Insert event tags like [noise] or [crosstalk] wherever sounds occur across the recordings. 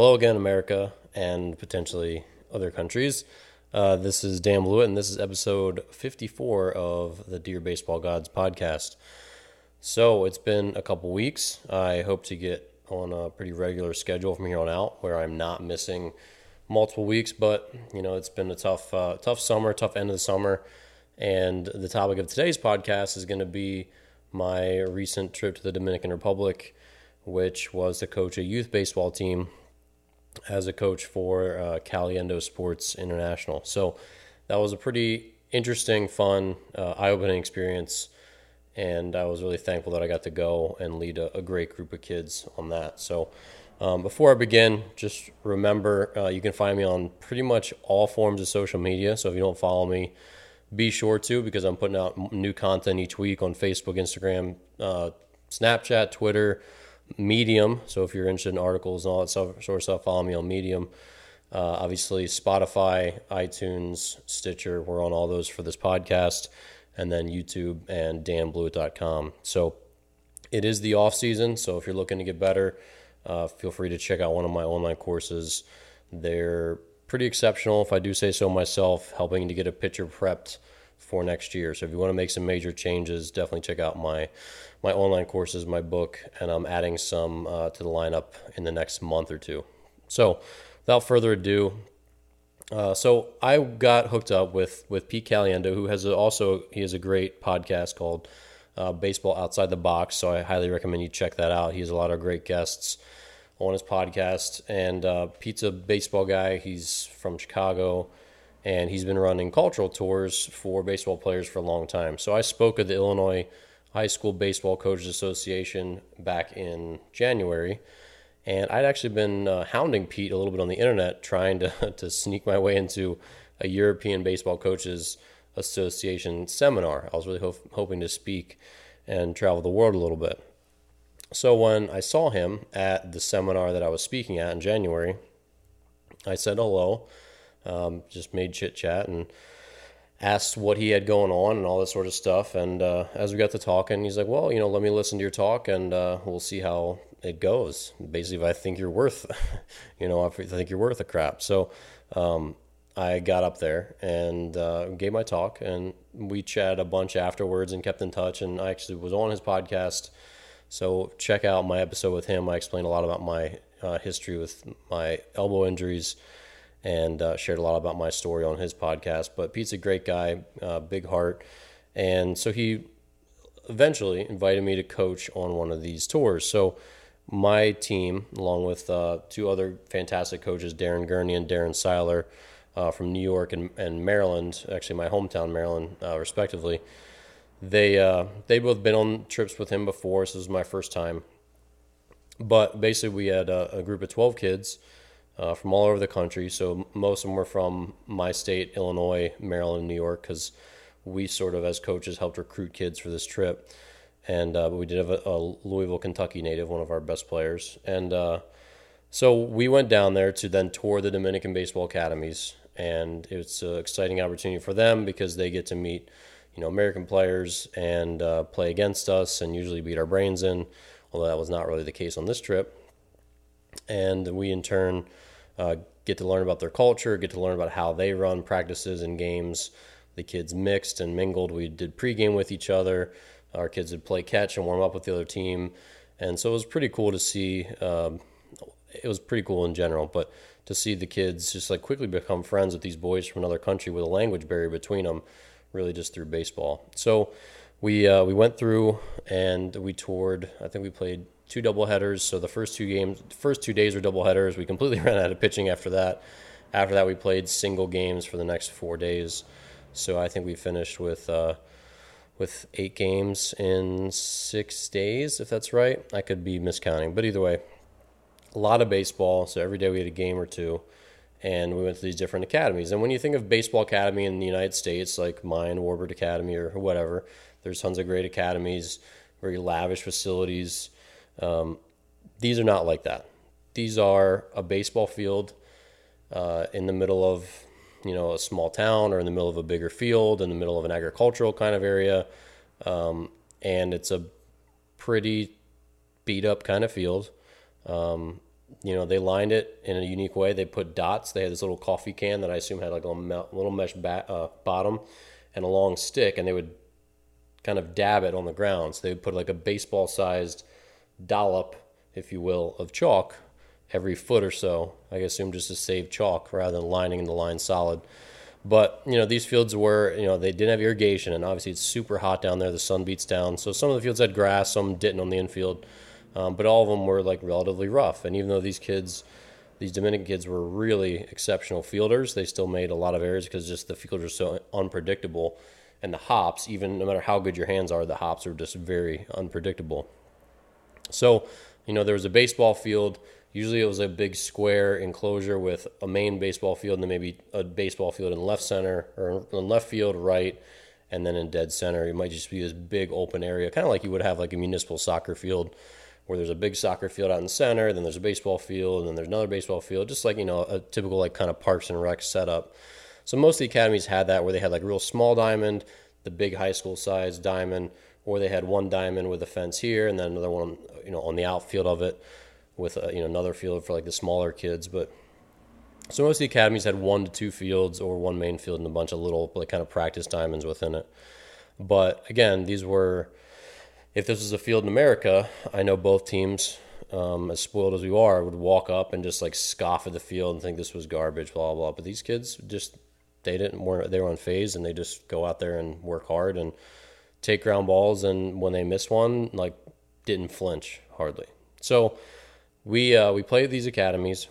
Hello again, America, and potentially other countries. Uh, this is Dan Blewett, and this is episode 54 of the Dear Baseball Gods podcast. So it's been a couple weeks. I hope to get on a pretty regular schedule from here on out, where I'm not missing multiple weeks. But you know, it's been a tough, uh, tough summer, tough end of the summer, and the topic of today's podcast is going to be my recent trip to the Dominican Republic, which was to coach a youth baseball team as a coach for uh, Caliendo Sports International. So that was a pretty interesting, fun, uh, eye opening experience. And I was really thankful that I got to go and lead a, a great group of kids on that. So um, before I begin, just remember uh, you can find me on pretty much all forms of social media. So if you don't follow me, be sure to because I'm putting out new content each week on Facebook, Instagram, uh, Snapchat, Twitter. Medium. So if you're interested in articles and all that sort of stuff, follow me on Medium. Uh, obviously, Spotify, iTunes, Stitcher, we're on all those for this podcast, and then YouTube and danblewett.com. So it is the off season. So if you're looking to get better, uh, feel free to check out one of my online courses. They're pretty exceptional, if I do say so myself, helping to get a pitcher prepped for next year. So if you want to make some major changes, definitely check out my my online courses, my book, and I'm adding some uh, to the lineup in the next month or two. So without further ado, uh, so I got hooked up with with Pete Caliendo, who has a, also he has a great podcast called uh, Baseball Outside the Box. So I highly recommend you check that out. He has a lot of great guests on his podcast, and uh, Pete's a baseball guy. He's from Chicago and he's been running cultural tours for baseball players for a long time. So I spoke at the Illinois High School Baseball Coaches Association back in January, and I'd actually been uh, hounding Pete a little bit on the internet, trying to [laughs] to sneak my way into a European Baseball Coaches Association seminar. I was really ho- hoping to speak and travel the world a little bit. So when I saw him at the seminar that I was speaking at in January, I said hello um, just made chit chat and asked what he had going on and all this sort of stuff. And uh, as we got to talking, he's like, "Well, you know, let me listen to your talk, and uh, we'll see how it goes. Basically, if I think you're worth, [laughs] you know, if I think you're worth a crap." So um, I got up there and uh, gave my talk, and we chatted a bunch afterwards and kept in touch. And I actually was on his podcast. So check out my episode with him. I explained a lot about my uh, history with my elbow injuries and uh, shared a lot about my story on his podcast. But Pete's a great guy, uh, big heart, and so he eventually invited me to coach on one of these tours. So my team, along with uh, two other fantastic coaches, Darren Gurney and Darren Seiler, uh, from New York and, and, Maryland, actually my hometown Maryland, uh, respectively. They uh, they both been on trips with him before, so this was my first time. But basically, we had a, a group of twelve kids uh, from all over the country. So most of them were from my state, Illinois, Maryland, New York, because we sort of, as coaches, helped recruit kids for this trip. And uh, we did have a, a, Louisville, Kentucky native, one of our best players. And uh, so we went down there to then tour the Dominican Baseball Academies. And it's an exciting opportunity for them because they get to meet, you know, American players and uh, play against us and usually beat our brains in, although that was not really the case on this trip. And we, in turn, uh, get to learn about their culture, get to learn about how they run practices and games. The kids mixed and mingled. We did pregame with each other. Our kids would play catch and warm up with the other team, and so it was pretty cool to see. Um, it was pretty cool in general, but to see the kids just like quickly become friends with these boys from another country with a language barrier between them, really just through baseball. So we uh, we went through and we toured. I think we played two double headers. So the first two games, first two days were double headers. We completely [laughs] ran out of pitching after that. After that, we played single games for the next four days. So I think we finished with uh, with eight games in six days, if that's right. I could be miscounting, but either way, a lot of baseball. So every day we had a game or two, and we went to these different academies. And when you think of baseball academy in the United States, like mine, Warbird Academy, or whatever, there's tons of great academies, very lavish facilities um, these are not like that. These are a baseball field uh, in the middle of you know a small town or in the middle of a bigger field in the middle of an agricultural kind of area, um, and it's a pretty beat up kind of field. Um, you know, they lined it in a unique way. They put dots. They had this little coffee can that I assume had like a little mesh uh, bottom and a long stick, and they would kind of dab it on the ground. So they would put like a baseball sized dollop, if you will, of chalk every foot or so. I assume just to save chalk rather than lining the line solid. But you know these fields were you know they didn't have irrigation, and obviously it's super hot down there. The sun beats down, so some of the fields had grass, some didn't on the infield. Um, but all of them were like relatively rough. And even though these kids, these Dominican kids, were really exceptional fielders, they still made a lot of errors because just the field was so unpredictable. And the hops, even no matter how good your hands are, the hops are just very unpredictable. So, you know, there was a baseball field. Usually it was a big square enclosure with a main baseball field and then maybe a baseball field in left center or in left field, right, and then in dead center. It might just be this big open area, kind of like you would have like a municipal soccer field where there's a big soccer field out in center, then there's a baseball field, and then there's another baseball field, just like, you know, a typical like kind of parks and rec setup. So most of the academies had that where they had like real small diamond, the big high school size diamond, or they had one diamond with a fence here and then another one, you know, on the outfield of it with, a, uh, you know, another field for like the smaller kids. But so most of the academies had one to two fields or one main field and a bunch of little like kind of practice diamonds within it. But again, these were if this was a field in America, I know both teams, um, as spoiled as we are, would walk up and just like scoff at the field and think this was garbage, blah blah. But these kids just they didn't were they were on phase and they just go out there and work hard and take ground balls and when they miss one, like didn't flinch hardly. So we uh, we played these academies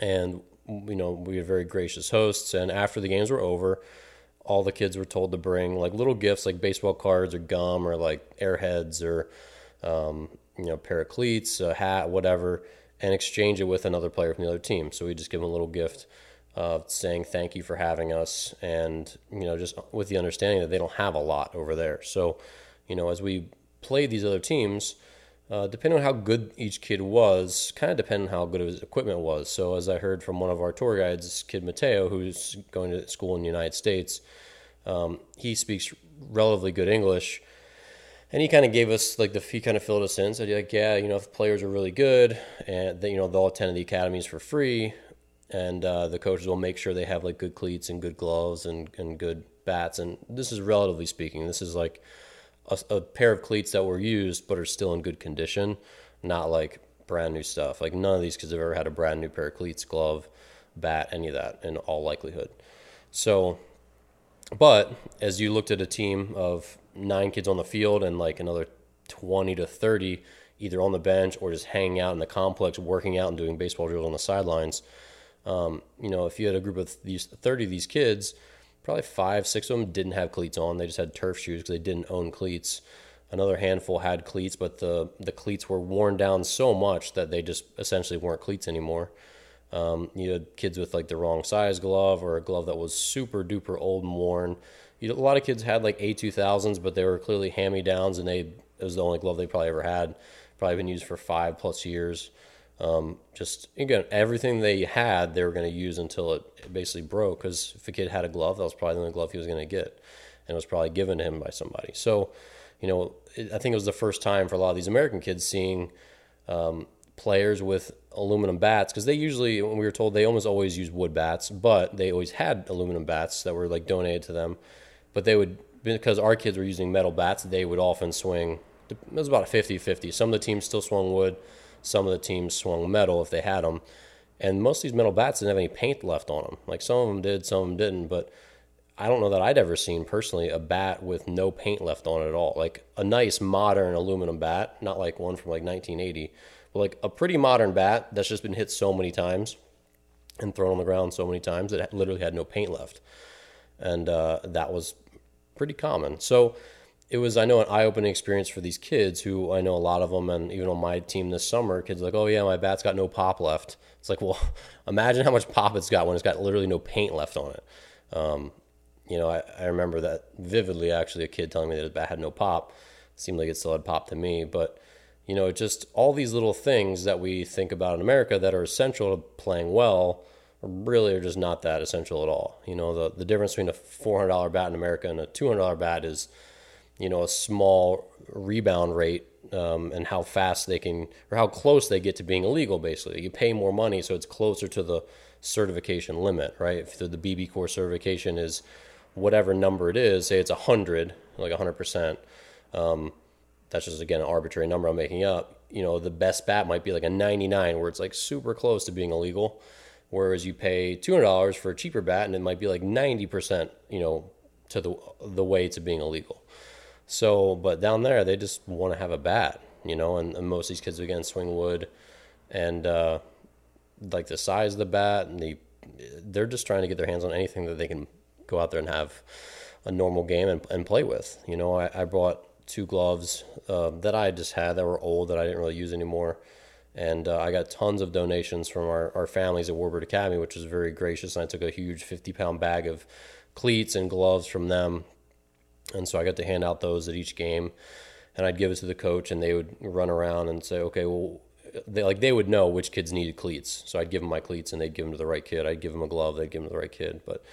and you know we had very gracious hosts and after the games were over all the kids were told to bring like little gifts like baseball cards or gum or like airheads or um, you know pair of cleats a hat whatever and exchange it with another player from the other team so we just give them a little gift of saying thank you for having us and you know just with the understanding that they don't have a lot over there so you know as we played these other teams uh, depending on how good each kid was, kind of depending on how good his equipment was. So, as I heard from one of our tour guides, kid Mateo, who's going to school in the United States, um, he speaks relatively good English, and he kind of gave us like the he kind of filled us in. Said like, yeah, you know, if players are really good, and they, you know they'll attend the academies for free, and uh, the coaches will make sure they have like good cleats and good gloves and and good bats. And this is relatively speaking, this is like a, a pair of cleats that were used but are still in good condition, not like brand new stuff. Like none of these kids have ever had a brand new pair of cleats, glove, bat, any of that in all likelihood. So, but as you looked at a team of nine kids on the field and like another 20 to 30 either on the bench or just hanging out in the complex, working out and doing baseball drills on the sidelines. Um, you know, if you had a group of these 30 of these kids, probably five, six of them didn't have cleats on. They just had turf shoes because they didn't own cleats. Another handful had cleats, but the the cleats were worn down so much that they just essentially weren't cleats anymore. Um, you had kids with like the wrong size glove or a glove that was super duper old and worn. You, a lot of kids had like A2000s, but they were clearly hand me downs, and they it was the only glove they probably ever had. Probably been used for five plus years. Um, just again, everything they had, they were going to use until it basically broke. Because if a kid had a glove, that was probably the only glove he was going to get, and it was probably given to him by somebody. So, you know, it, I think it was the first time for a lot of these American kids seeing um, players with aluminum bats because they usually, when we were told, they almost always use wood bats, but they always had aluminum bats that were like donated to them. But they would because our kids were using metal bats, they would often swing. It was about a 50-50. Some of the teams still swung wood some of the teams swung metal if they had them. And most of these metal bats didn't have any paint left on them. Like some of them did, some of them didn't. But I don't know that I'd ever seen personally a bat with no paint left on it at all. Like a nice modern aluminum bat, not like one from like 1980, but like a pretty modern bat that's just been hit so many times and thrown on the ground so many times that it literally had no paint left. And uh, that was pretty common. So it was I know an eye opening experience for these kids who I know a lot of them and even on my team this summer kids like oh yeah my bat's got no pop left. It's like well [laughs] imagine how much pop it's got when it's got literally no paint left on it. Um, you know I, I remember that vividly actually a kid telling me that his bat had no pop. It seemed like it still had pop to me but you know just all these little things that we think about in America that are essential to playing well really are just not that essential at all. You know the the difference between a $400 bat in America and a $200 bat is you know, a small rebound rate um, and how fast they can or how close they get to being illegal. Basically, you pay more money, so it's closer to the certification limit, right? If the, the BBCOR certification is whatever number it is, say it's 100, like 100%, um, that's just, again, an arbitrary number I'm making up. You know, the best bat might be like a 99, where it's like super close to being illegal. Whereas you pay $200 for a cheaper bat, and it might be like 90%, you know, to the, the way to being illegal. So, but down there, they just want to have a bat, you know, and, and most of these kids, again, swing wood. And, uh, like the size of the bat and the they're just trying to get their hands on anything that they can go out there and have a normal game and, and play with. You know, I, I brought two gloves uh, that I just had that were old that I didn't really use anymore. And uh, I got tons of donations from our, our families at Warbird Academy, which was very gracious. And I took a huge 50 pound bag of cleats and gloves from them. And so I got to hand out those at each game. And I'd give it to the coach, and they would run around and say, okay, well, they like they would know which kids needed cleats. So I'd give them my cleats, and they'd give them to the right kid. I'd give them a glove, they'd give them to the right kid. But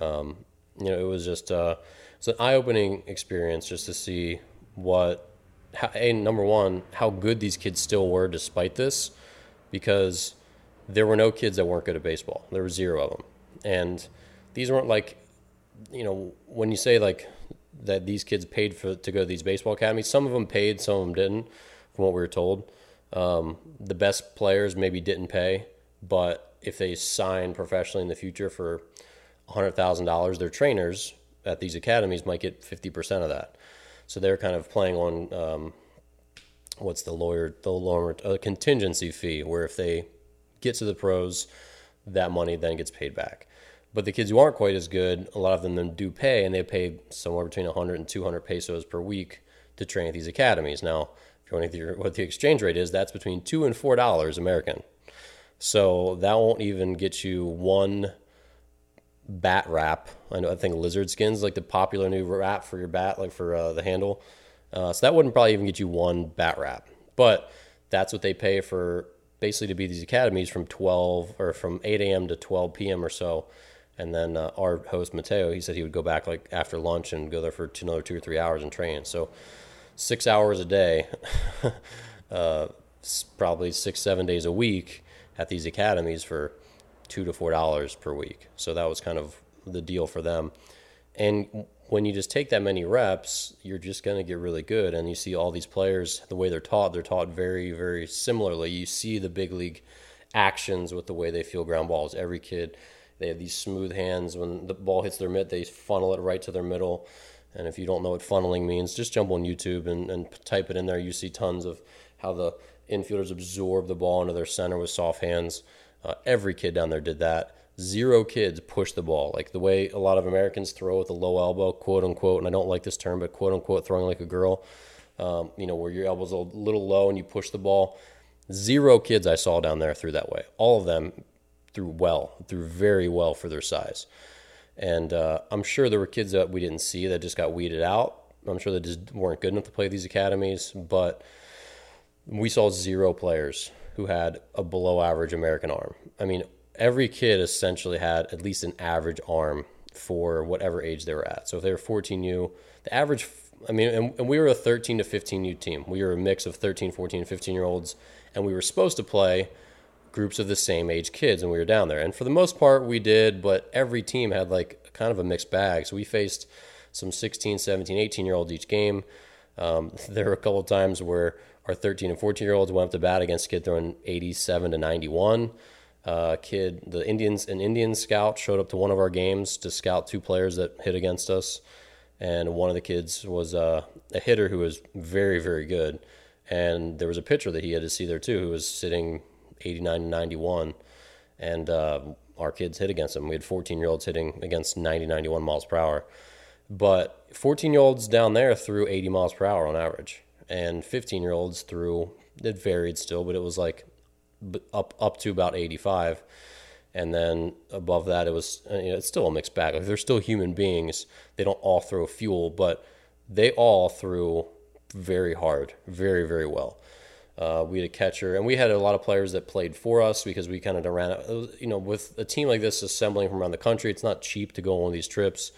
um, you know, it was just uh, it's an eye-opening experience just to see what how, number one how good these kids still were despite this, because there were no kids that weren't good at baseball. There were zero of them, and these weren't like you know when you say like that these kids paid for to go to these baseball academies. Some of them paid, some of them didn't, from what we were told. Um, the best players maybe didn't pay, but if they sign professionally in the future for $100,000, their trainers at these academies might get 50% of that. So they're kind of playing on um, what's the lawyer, the lawyer, a contingency fee, where if they get to the pros, that money then gets paid back. But the kids who aren't quite as good, a lot of them do pay, and they pay somewhere between 100 and 200 pesos per week to train at these academies. Now, if you want to hear [laughs] what the exchange rate is, that's between two and four dollars American. So that won't even get you one bat wrap. I know I think lizard skins like the popular new wrap for your bat, like for uh, the handle. Uh, so that wouldn't probably even get you one bat wrap. But that's what they pay for basically to be these academies from 12 or from 8 a.m. to 12 p.m. or so. And then uh, our host Mateo, he said he would go back like after lunch and go there for two, another two or three hours and train. So six hours a day, [laughs] uh, probably six, seven days a week at these academies for two to four dollars per week. So that was kind of the deal for them. And when you just take that many reps, you're just going to get really good. And you see all these players, the way they're taught, they're taught very, very similarly. You see the big league actions with the way they feel ground balls. Every kid, they have these smooth hands. When the ball hits their mitt, they funnel it right to their middle. And if you don't know what funneling means, just jump on YouTube and, and type it in there. You see tons of how the infielders absorb the ball into their center with soft hands. Uh, every kid down there did that. Zero kids push the ball like the way a lot of Americans throw with a low elbow, quote unquote. And I don't like this term, but quote unquote, throwing like a girl. Um, you know, where your elbow's a little low and you push the ball. Zero kids I saw down there threw that way. All of them threw well, threw very well for their size. And uh, I'm sure there were kids that we didn't see that just got weeded out. I'm sure they just weren't good enough to play these academies, but we saw zero players who had a below average American arm. I mean, every kid essentially had at least an average arm for whatever age they were at. So if they were 14U, the average, I mean, and, and we were a 13 to 15U team. We were a mix of 13, 14, 15 year olds, and we were supposed to play groups of the same age kids and we were down there. And for the most part, we did, but every team had like kind of a mixed bag. So we faced some 16, 17, 18 year olds each game. Um, [laughs] there were a couple of times where our 13 and 14 year olds went up to bat against a kid throwing 87 to 91. Uh, kid, the Indians, an Indian scout showed up to one of our games to scout two players that hit against us. And one of the kids was uh, a hitter who was very, very good. And there was a pitcher that he had to see there too, who was sitting 89 and 91. And uh, our kids hit against them. We had 14 year olds hitting against 90, 91 miles per hour. But 14 year olds down there threw 80 miles per hour on average. And 15 year olds threw, it varied still, but it was like up, up to about 85. And then above that, it was, uh, you know, it's still a mixed bag. Like they're still human beings. They don't all throw fuel, but they all threw very hard, very, very well. Uh, we had a catcher, and we had a lot of players that played for us because we kind of ran. You know, with a team like this assembling from around the country, it's not cheap to go on these trips.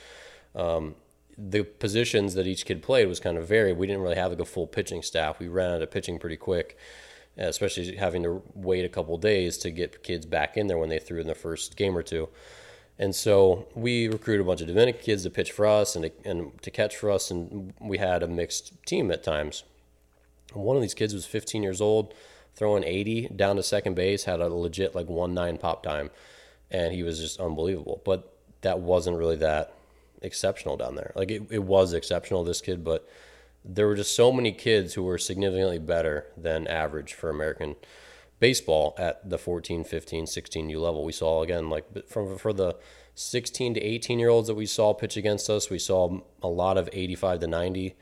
Um, the positions that each kid played was kind of varied. We didn't really have like a full pitching staff. We ran out of pitching pretty quick, especially having to wait a couple days to get kids back in there when they threw in the first game or two. And so we recruited a bunch of Dominican kids to pitch for us and to, and to catch for us, and we had a mixed team at times. One of these kids was 15 years old, throwing 80 down to second base, had a legit like one nine pop time, and he was just unbelievable. But that wasn't really that exceptional down there. Like it, it was exceptional, this kid, but there were just so many kids who were significantly better than average for American baseball at the 14, 15, 16 U level. We saw again, like from for the 16 to 18 year olds that we saw pitch against us, we saw a lot of 85 to 90.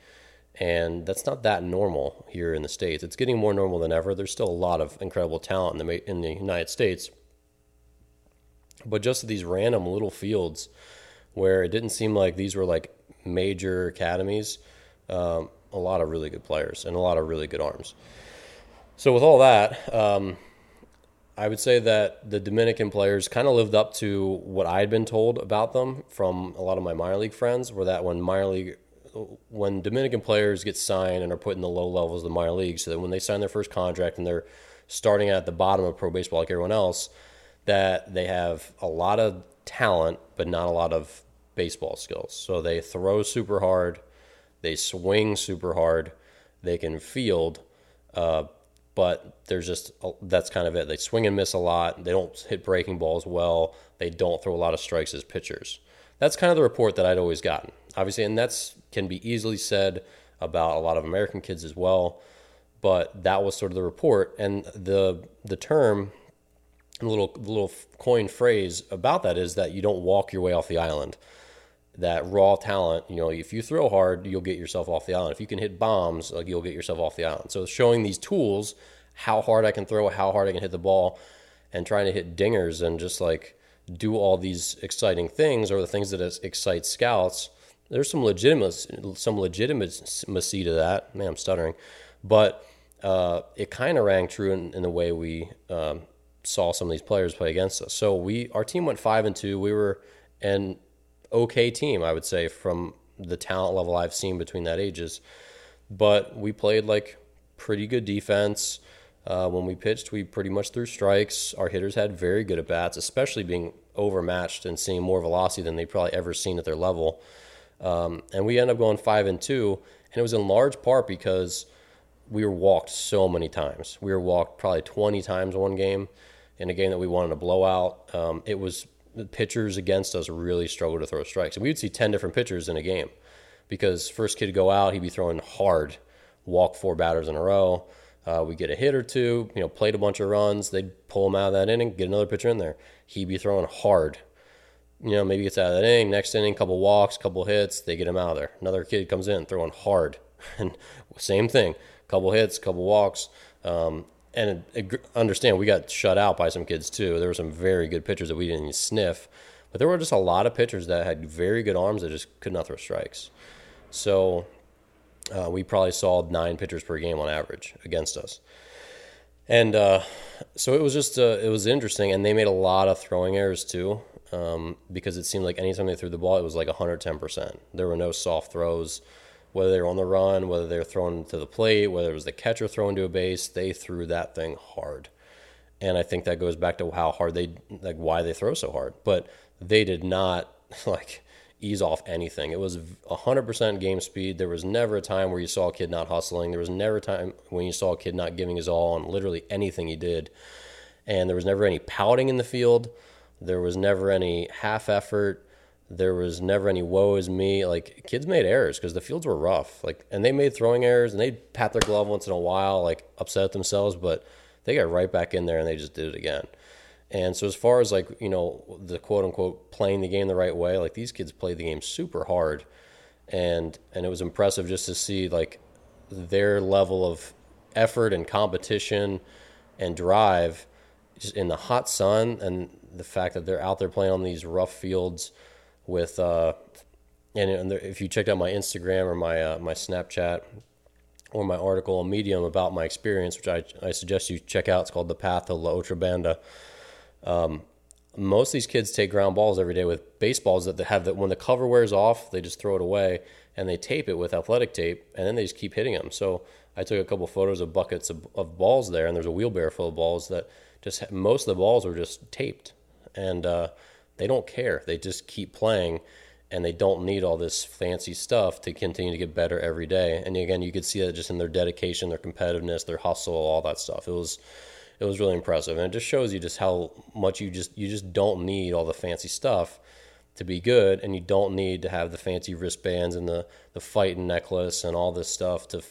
And that's not that normal here in the States. It's getting more normal than ever. There's still a lot of incredible talent in the, in the United States. But just these random little fields where it didn't seem like these were like major academies. Um, a lot of really good players and a lot of really good arms. So with all that, um, I would say that the Dominican players kind of lived up to what I had been told about them from a lot of my minor league friends. Were that when minor league, when Dominican players get signed and are put in the low levels of the minor league, so that when they sign their first contract and they're starting at the bottom of pro baseball like everyone else, that they have a lot of talent but not a lot of baseball skills. So they throw super hard, they swing super hard, they can field, uh, but there's just that's kind of it. They swing and miss a lot. They don't hit breaking balls well. They don't throw a lot of strikes as pitchers. That's kind of the report that I'd always gotten. Obviously, and that's can be easily said about a lot of American kids as well. But that was sort of the report, and the the term, a little little coin phrase about that is that you don't walk your way off the island that raw talent, you know, if you throw hard, you'll get yourself off the island. If you can hit bombs, like you'll get yourself off the island. So showing these tools, how hard I can throw, how hard I can hit the ball, and trying to hit dingers and just like do all these exciting things or the things that excite scouts. There's some legitimate some legitimacy to that. Man, I'm stuttering, but uh, it kind of rang true in, in, the way we um, saw some of these players play against us. So we our team went five and two. We were an okay team, I would say, from the talent level I've seen between that ages. But we played like pretty good defense. Uh, when we pitched, we pretty much threw strikes. Our hitters had very good at bats, especially being overmatched and seeing more velocity than they probably ever seen at their level. Um, and we ended up going five and two, and it was in large part because we were walked so many times. We were walked probably 20 times one game in a game that we wanted to blow out. Um, it was the pitchers against us really struggled to throw strikes. And we would see 10 different pitchers in a game because first kid to go out, he'd be throwing hard, walk four batters in a row. Uh, we get a hit or two, you know, played a bunch of runs. They'd pull him out of that inning, get another pitcher in there. He'd be throwing hard. You know, maybe gets out of that inning, next inning, couple walks, couple hits, they get him out of there. Another kid comes in throwing hard. [laughs] And same thing, couple hits, couple walks. Um, and understand we got shut out by some kids too. There were some very good pitchers that we didn't even sniff, but there were just a lot of pitchers that had very good arms that just could not throw strikes. So uh, we probably saw nine pitchers per game on average against us, and uh, so it was just uh, it was interesting. And they made a lot of throwing errors too, um, because it seemed like anytime they threw the ball, it was like 110 percent. There were no soft throws whether they were on the run, whether they were thrown to the plate, whether it was the catcher throwing to a base, they threw that thing hard. And I think that goes back to how hard they, like, why they throw so hard. But they did not, [laughs] like, ease off anything. It was 100% game speed. There was never a time where you saw a kid not hustling. There was never a time when you saw a kid not giving his all on literally anything he did. And there was never any pouting in the field. There was never any half effort there was never any woe is me. Like kids made errors because the fields were rough. Like and they made throwing errors and they'd pat their glove once in a while, like upset themselves, but they got right back in there and they just did it again. And so as far as like, you know, the quote unquote playing the game the right way, like these kids played the game super hard. And and it was impressive just to see like their level of effort and competition and drive in the hot sun and the fact that they're out there playing on these rough fields with uh, and, and if you checked out my Instagram or my uh, my Snapchat or my article on Medium about my experience, which I, I suggest you check out. It's called The Path to La Otra Banda. Um, most of these kids take ground balls every day with baseballs that they have that when the cover wears off, they just throw it away and they tape it with athletic tape and then they just keep hitting them. So I took a couple photos of buckets of, of balls there and there's a wheelbarrow full of balls that just most of the balls were just taped and uh, they don't care. They just keep playing and they don't need all this fancy stuff to continue to get better every day. And again, you could see that just in their dedication, their competitiveness, their hustle, all that stuff. It was it was really impressive, and it just shows you just how much you just you just don't need all the fancy stuff to be good, and you don't need to have the fancy wristbands and the the fighting necklace and all this stuff to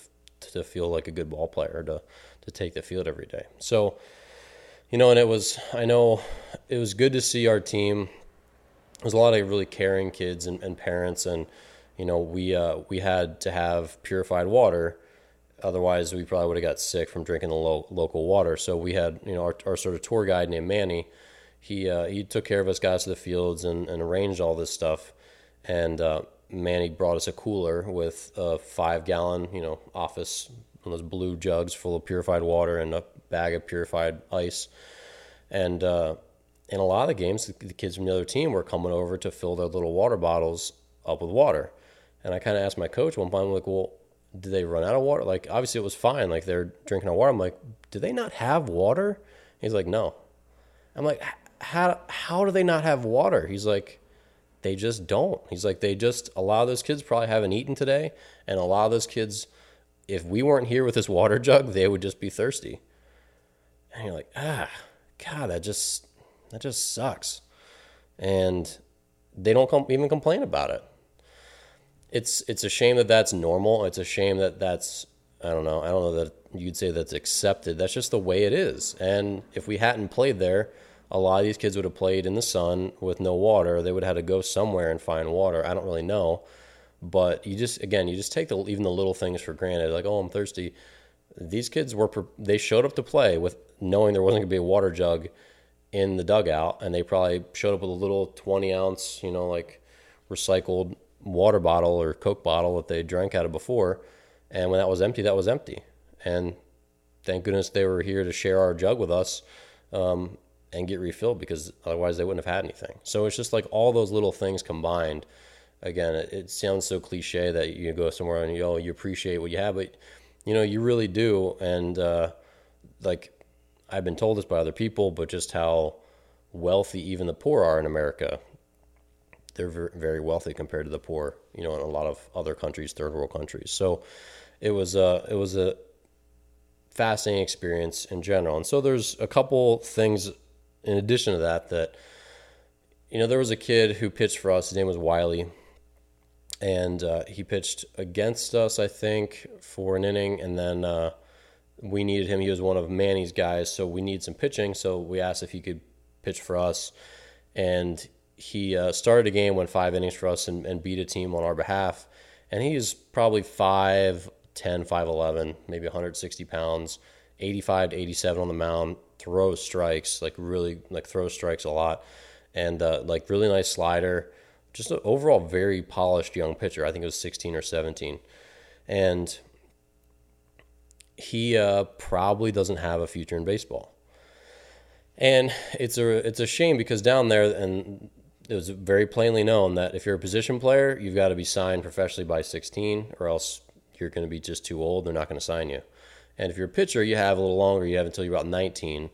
to feel like a good ball player to to take the field every day. So, you know, and it was I know it was good to see our team. There's a lot of really caring kids and, and parents, and you know we uh, we had to have purified water Otherwise, we probably would have got sick from drinking the lo- local water. So we had, you know, our, our sort of tour guide named Manny. He uh, he took care of us guys to the fields and, and arranged all this stuff. And uh, Manny brought us a cooler with a five gallon, you know, office those blue jugs full of purified water and a bag of purified ice. And uh, in a lot of the games, the kids from the other team were coming over to fill their little water bottles up with water. And I kind of asked my coach one time, like, well, did they run out of water? Like, obviously it was fine. Like, they're drinking our water. I'm like, do they not have water? He's like, no. I'm like, how, how do they not have water? He's like, they just don't. He's like, they just, a lot of those kids probably haven't eaten today. And a lot of those kids, if we weren't here with this water [laughs] jug, they would just be thirsty. And you're like, ah, God, that just, that just sucks. And they don't com- even complain about it it's it's a shame that that's normal. It's a shame that that's I don't know. I don't know that you'd say that's accepted. That's just the way it is. And if we hadn't played there, a lot of these kids would have played in the sun with no water. They would have had to go somewhere and find water. I don't really know, but you just again, you just take the even the little things for granted. Like, oh, I'm thirsty. These kids were they showed up to play with knowing there wasn't going to be a water jug in the dugout, and they probably showed up with a little 20 ounce, you know, like recycled water bottle or Coke bottle that they drank out of before. And when that was empty, that was empty. And thank goodness they were here to share our jug with us um, and get refilled because otherwise they wouldn't have had anything. So it's just like all those little things combined. Again, it, it sounds so cliche that you go somewhere and you oh, you appreciate what you have, but you know you really do. And uh, like I've been told this by other people, but just how wealthy even the poor are in America they're very wealthy compared to the poor, you know, in a lot of other countries, third world countries. So it was a it was a fascinating experience in general. And so there's a couple things in addition to that that you know there was a kid who pitched for us. His name was Wiley, and uh, he pitched against us, I think, for an inning, and then. Uh, we needed him. He was one of Manny's guys, so we need some pitching. So we asked if he could pitch for us, and he uh, started a game, went five innings for us, and, and, beat a team on our behalf. And he's probably 5'10, 5'11, maybe 160 pounds, 85 to 87 on the mound, throws strikes, like really, like throws strikes a lot, and uh, like really nice slider. Just an overall very polished young pitcher. I think it was 16 or 17. And he uh, probably doesn't have a future in baseball. And it's a it's a shame because down there and it was very plainly known that if you're a position player, you've got to be signed professionally by 16, or else you're going to be just too old. They're not going to sign you. And if you're a pitcher, you have a little longer. You have until you're about 19.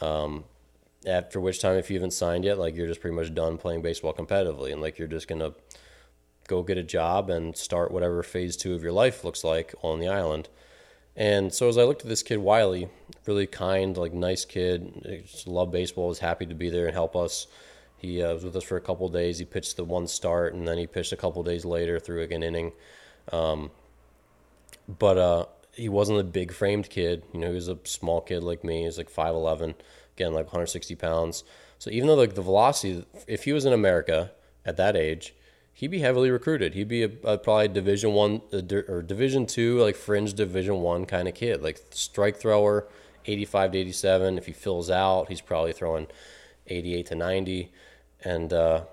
Um, after which time, if you haven't signed yet, like you're just pretty much done playing baseball competitively, and like you're just to go get a job and start whatever phase two of your life looks like on the island. And so as I looked at this kid Wiley, really kind, like nice kid, just loved baseball, was happy to be there and help us. He uh, was with us for a couple days. He pitched the one start, and then he pitched a couple days later through like an inning. Um, but uh, he wasn't a big framed kid. You know, he was a small kid like me. He was like 5'11", again, like 160 pounds. So even though like the velocity, if he was in America at that age, he'd be heavily recruited. He'd be a, a probably Division One or Division Two, like fringe Division One kind of kid, like strike thrower, 85 to 87. If he fills out, he's probably throwing 88 to 90 and uh,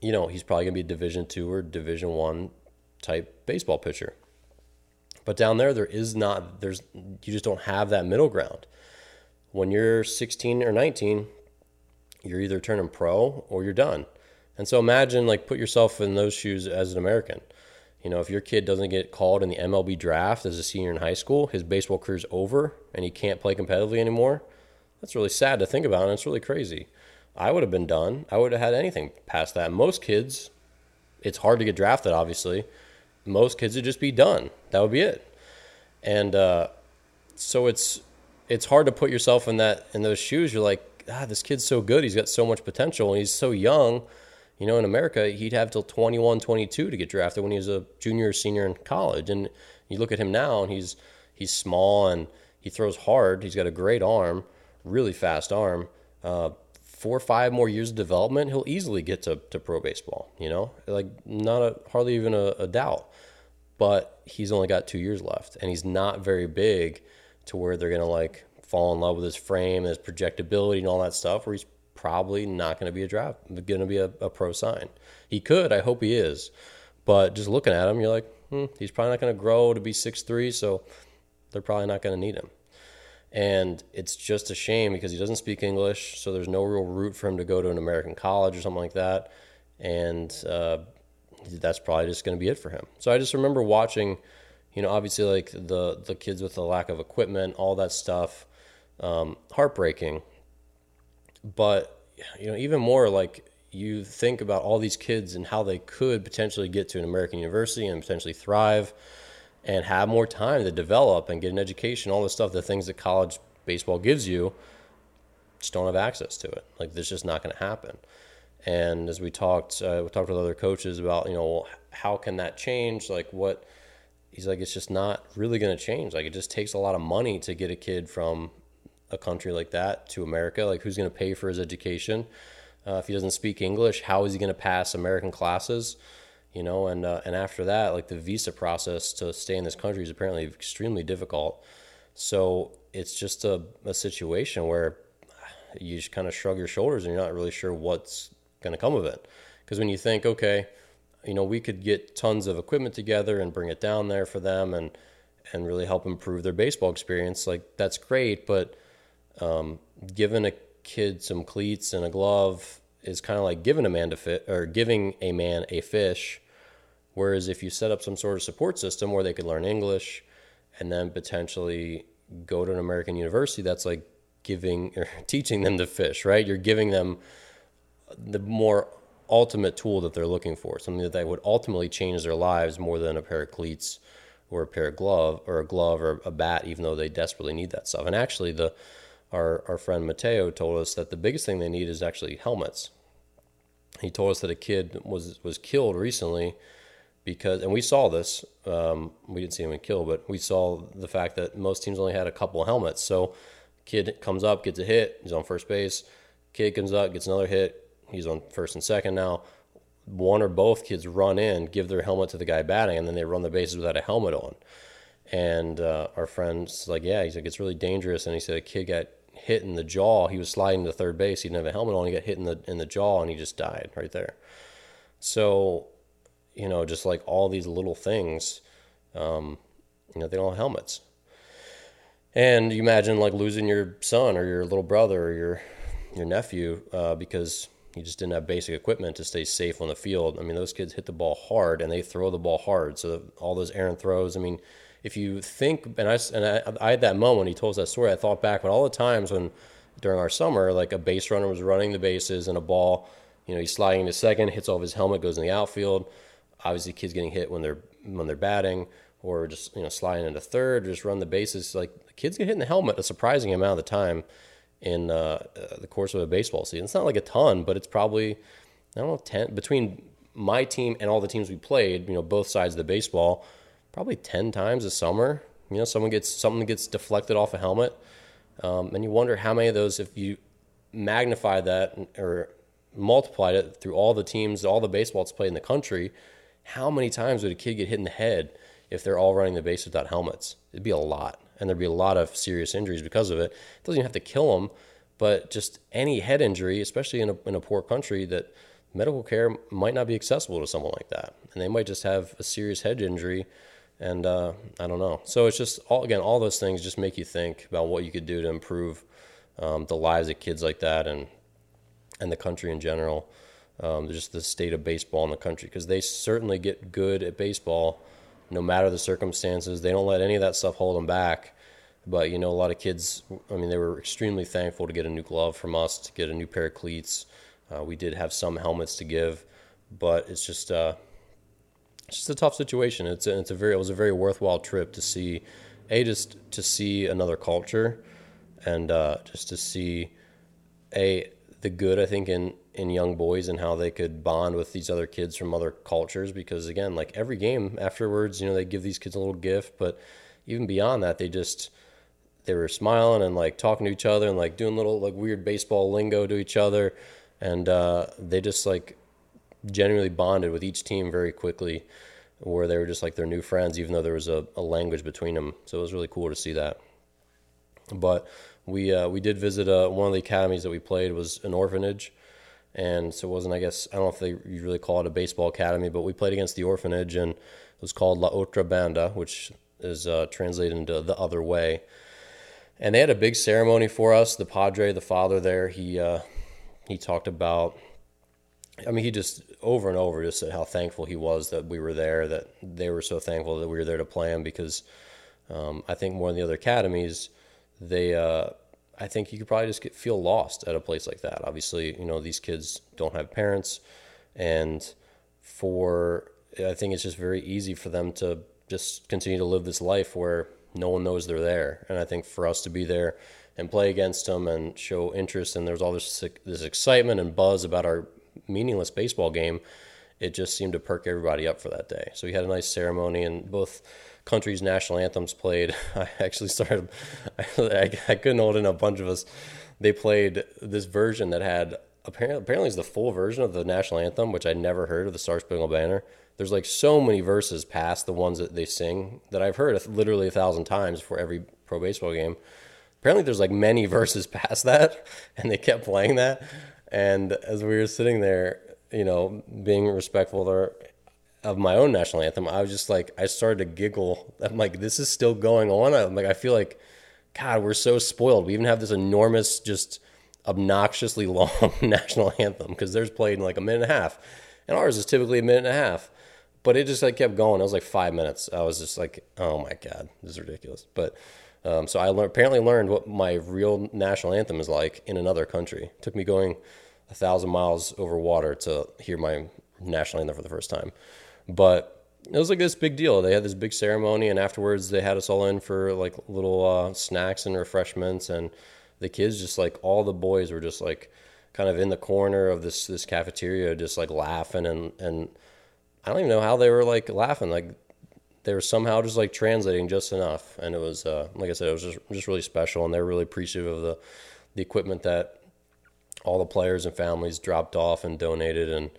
you know he's probably going to be a Division two or Division one type baseball pitcher. But down there, there is not. There's you just don't have that middle ground. When you're 16 or 19, you're either turning pro or you're done. And so imagine like put yourself in those shoes as an American. You know, if your kid doesn't get called in the MLB draft as a senior in high school, his baseball career's over and he can't play competitively anymore. That's really sad to think about and it's really crazy. I would have been done. I would have had anything past that. Most kids, it's hard to get drafted, obviously. Most kids would just be done. That would be it. And uh, so it's it's hard to put yourself in that in those shoes. You're like, ah, this kid's so good. He's got so much potential, and he's so young. You know, in America, he'd have till 21, 22 to get drafted when he was a junior or senior in college. And you look at him now, and he's he's small and he throws hard. He's got a great arm, really fast arm. Uh, four or five more years of development, he'll easily get to, to pro baseball. You know, like not a hardly even a, a doubt. But he's only got two years left, and he's not very big to where they're gonna like fall in love with his frame, his projectability, and all that stuff. Where he's probably not going to be a draft, going to be a, a, pro sign. He could, I hope he is, but just looking at him, you're like, hmm, he's probably not going to grow to be six three, so they're probably not going to need him. And it's just a shame because he doesn't speak English, so there's no real route for him to go to an American college or something like that. And uh, that's probably just going to be it for him. So I just remember watching, you know, obviously like the the kids with the lack of equipment, all that stuff, um, heartbreaking. But you know, even more like you think about all these kids and how they could potentially get to an American university and potentially thrive and have more time to develop and get an education, all the stuff, the things that college baseball gives you, just don't have access to it. Like this just not going to happen. And as we talked, uh, we talked with other coaches about, you know, how can that change? Like what? He's like, it's just not really going to change. Like it just takes a lot of money to get a kid from a country like that to America. Like who's going to pay for his education? Uh, if he doesn't speak English, how is he going to pass American classes? You know, and uh, and after that, like the visa process to stay in this country is apparently extremely difficult. So it's just a, a situation where you just kind of shrug your shoulders and you're not really sure what's going to come of it. Because when you think, okay, you know, we could get tons of equipment together and bring it down there for them and and really help improve their baseball experience, like that's great. But um, giving a kid some cleats and a glove is kind of like giving a man to fit or giving a man a fish Whereas if you set up some sort of support system where they could learn English and then potentially go to an American university, that's like giving [laughs] or teaching them to fish, right? You're giving them the more ultimate tool that they're looking for, something that they would ultimately change their lives more than a pair of cleats or a pair of glove or a glove or a bat, even though they desperately need that stuff. And actually, the our our friend Mateo told us that the biggest thing they need is actually helmets. He told us that a kid was was killed recently because, and we saw this. Um, we didn't see him kill, but we saw the fact that most teams only had a couple helmets. So, kid comes up, gets a hit, he's on first base. Kid comes up, gets another hit, he's on first and second now. One or both kids run in, give their helmet to the guy batting, and then they run the bases without a helmet on. And uh, our friend's like, yeah, he's like, it's really dangerous. And he said a kid got hit in the jaw. He was sliding to third base. He didn't have a helmet on. He got hit in the in the jaw, and he just died right there. So you know, just like all these little things, um, you know, they don't have helmets. And you imagine like losing your son or your little brother or your your nephew uh, because you just didn't have basic equipment to stay safe on the field. I mean, those kids hit the ball hard and they throw the ball hard. So all those errant throws. I mean, if you think, and I and I, I had that moment when he told us that story. I thought back, but all the times when during our summer, like a base runner was running the bases and a ball, you know, he's sliding to second, hits off his helmet, goes in the outfield obviously kids getting hit when they're when they're batting or just you know sliding into third, just run the bases. Like kids get hit in the helmet a surprising amount of the time in uh, uh, the course of a baseball season. It's not like a ton, but it's probably I don't know ten between my team and all the teams we played. You know, both sides of the baseball, probably ten times a summer. You know, someone gets something gets deflected off a helmet, um, and you wonder how many of those if you magnify that or multiplied it through all the teams, all the baseball played in the country how many times would a kid get hit in the head if they're all running the base without helmets? It'd be a lot, and there'd be a lot of serious injuries because of it. It doesn't even have to kill them, but just any head injury, especially in a, in a poor country, that medical care might not be accessible to someone like that, and they might just have a serious head injury. And uh, I don't know. So it's just all again, all those things just make you think about what you could do to improve um, the lives of kids like that, and and the country in general, um, just the state of baseball in the country, because they certainly get good at baseball no matter the circumstances. They don't let any of that stuff hold them back. But you know, a lot of kids. I mean, they were extremely thankful to get a new glove from us, to get a new pair of cleats. Uh, we did have some helmets to give, but it's just uh, it's just a tough situation. It's a, it's a very it was a very worthwhile trip to see, a just to see another culture, and uh, just to see a the good I think in in young boys and how they could bond with these other kids from other cultures because again like every game afterwards you know they give these kids a little gift but even beyond that they just they were smiling and like talking to each other and like doing little like weird baseball lingo to each other and uh, they just like genuinely bonded with each team very quickly where they were just like their new friends even though there was a, a language between them so it was really cool to see that but we uh, we did visit uh, one of the academies that we played was an orphanage and so it wasn't I guess I don't know if they you really call it a baseball academy, but we played against the orphanage and it was called La Otra Banda, which is uh, translated into the other way. And they had a big ceremony for us. The padre, the father there, he uh, he talked about. I mean, he just over and over just said how thankful he was that we were there, that they were so thankful that we were there to play him because um, I think more than the other academies, they uh, I think you could probably just get, feel lost at a place like that. Obviously, you know, these kids don't have parents, and for I think it's just very easy for them to just continue to live this life where no one knows they're there. And I think for us to be there and play against them and show interest, and there's all this this excitement and buzz about our meaningless baseball game, it just seemed to perk everybody up for that day. So we had a nice ceremony, and both countries' national anthems played. [laughs] I actually started, I, I couldn't hold in a bunch of us. They played this version that had apparently apparently it's the full version of the national anthem, which I never heard of the Star Spangled Banner. There's like so many verses past the ones that they sing that I've heard literally a thousand times for every pro baseball game. Apparently, there's like many [laughs] verses past that, and they kept playing that. And as we were sitting there, you know, being respectful of my own national anthem, I was just like, I started to giggle. I'm like, this is still going on. I'm like, I feel like, God, we're so spoiled. We even have this enormous, just obnoxiously [laughs] long [laughs] national anthem because theirs played in like a minute and a half, and ours is typically a minute and a half. But it just like kept going. It was like five minutes. I was just like, oh my God, this is ridiculous. But um, so I learned, apparently learned what my real national anthem is like in another country. It took me going a thousand miles over water to hear my national anthem for the first time. But it was like this big deal. They had this big ceremony, and afterwards they had us all in for like little uh, snacks and refreshments. And the kids, just like all the boys, were just like kind of in the corner of this this cafeteria, just like laughing and and I don't even know how they were like laughing. Like they were somehow just like translating just enough, and it was uh, like I said, it was just just really special, and they're really appreciative of the the equipment that all the players and families dropped off and donated. And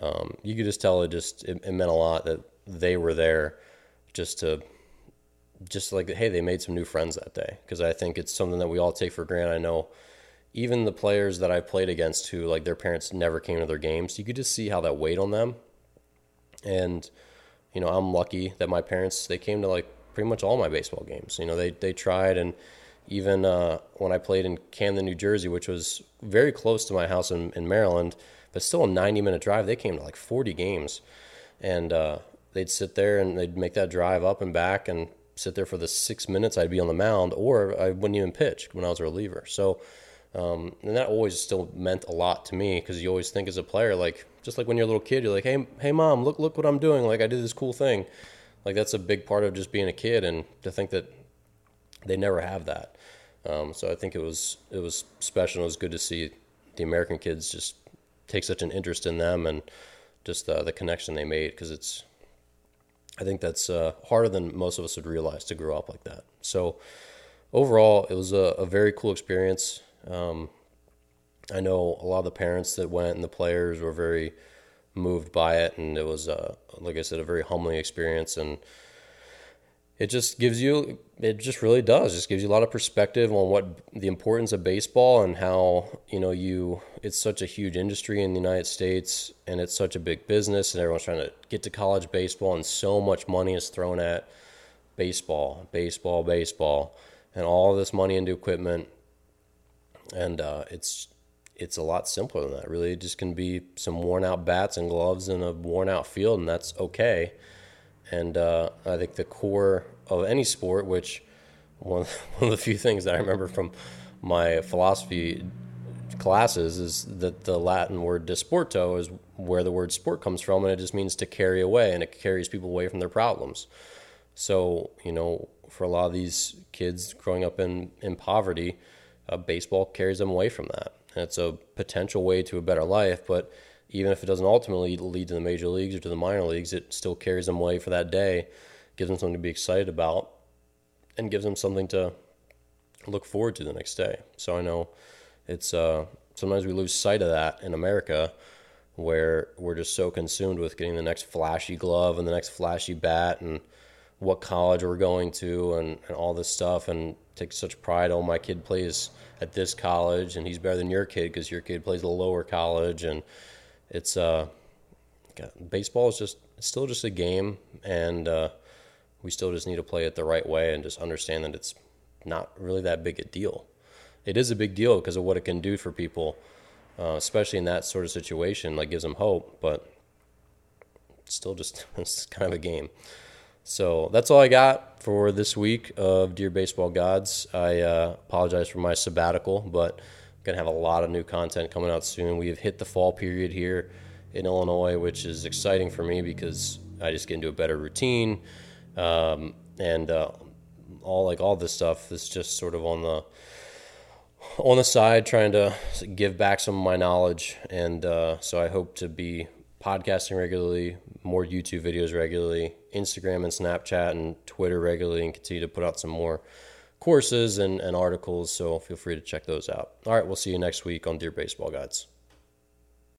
um, you could just tell it just it, it, meant a lot that they were there just to just like hey they made some new friends that day. Because i think it's something that we all take for granted. I know even the players that i played against who like their parents never came to their games you could just see how that weighed on them. And you know i'm lucky that my parents they came to like pretty much all my baseball games you know they they tried and even uh, when i played in camden new jersey which was very close to my house in, in maryland but still a 90 minute drive. They came to like 40 games, and uh, they'd sit there and they'd make that drive up and back and sit there for the six minutes I'd be on the mound, or I wouldn't even pitch when I was a reliever. So, um, and that always still meant a lot to me because you always think as a player, like just like when you're a little kid, you're like, hey, hey, mom, look, look what I'm doing. Like I did this cool thing. Like that's a big part of just being a kid, and to think that they never have that. Um, so I think it was it was special. It was good to see the American kids just take such an interest in them and just uh, the connection they made because it's I think that's uh, harder than most of us would realize to grow up like that. So overall, it was a, a very cool experience. Um, I know a lot of the parents that went and the players were very moved by it, and it was, uh, like I said, a very humbling experience. And it just gives you it just really does just gives you a lot of perspective on what the importance of baseball and how you know you it's such a huge industry in the United States and it's such a big business and everyone's trying to get to college baseball and so much money is thrown at baseball baseball baseball and all this money into equipment and uh, it's it's a lot simpler than that. Really, it just can be some worn out bats and gloves in a worn out field, and that's okay. And uh, I think the core of any sport, which one, [laughs] one of the few things that I remember from my philosophy classes is that the Latin word disporto is where the word sport comes from, and it just means to carry away, and it carries people away from their problems. So, you know, for a lot of these kids growing up in, in poverty, uh, baseball carries them away from that. And it's a potential way to a better life, but even if it doesn't ultimately lead to the major leagues or to the minor leagues, it still carries them away for that day, gives them something to be excited about, and gives them something to look forward to the next day. So I know it's uh, sometimes we lose sight of that in America where we're just so consumed with getting the next flashy glove and the next flashy bat and what college we're going to and, and all this stuff and take such pride. Oh my kid plays at this college and he's better than your kid because your kid plays at a lower college and it's uh baseball is just still just a game and uh, we still just need to play it the right way and just understand that it's not really that big a deal. It is a big deal because of what it can do for people uh, especially in that sort of situation like gives them hope but still just [laughs] it's kind of a game so that's all I got for this week of Dear Baseball Gods. I uh, apologize for my sabbatical, but I'm going to have a lot of new content coming out soon. We have hit the fall period here in Illinois, which is exciting for me because I just get into a better routine. Um, and uh, all like all this stuff is just sort of on the on the side trying to give back some of my knowledge and uh, so i hope to be podcasting regularly, more YouTube videos regularly, Instagram and Snapchat and Twitter regularly, and continue to put out some more courses and, and articles. So feel free to check those out. All right, we'll see you next week on Dear Baseball Gods.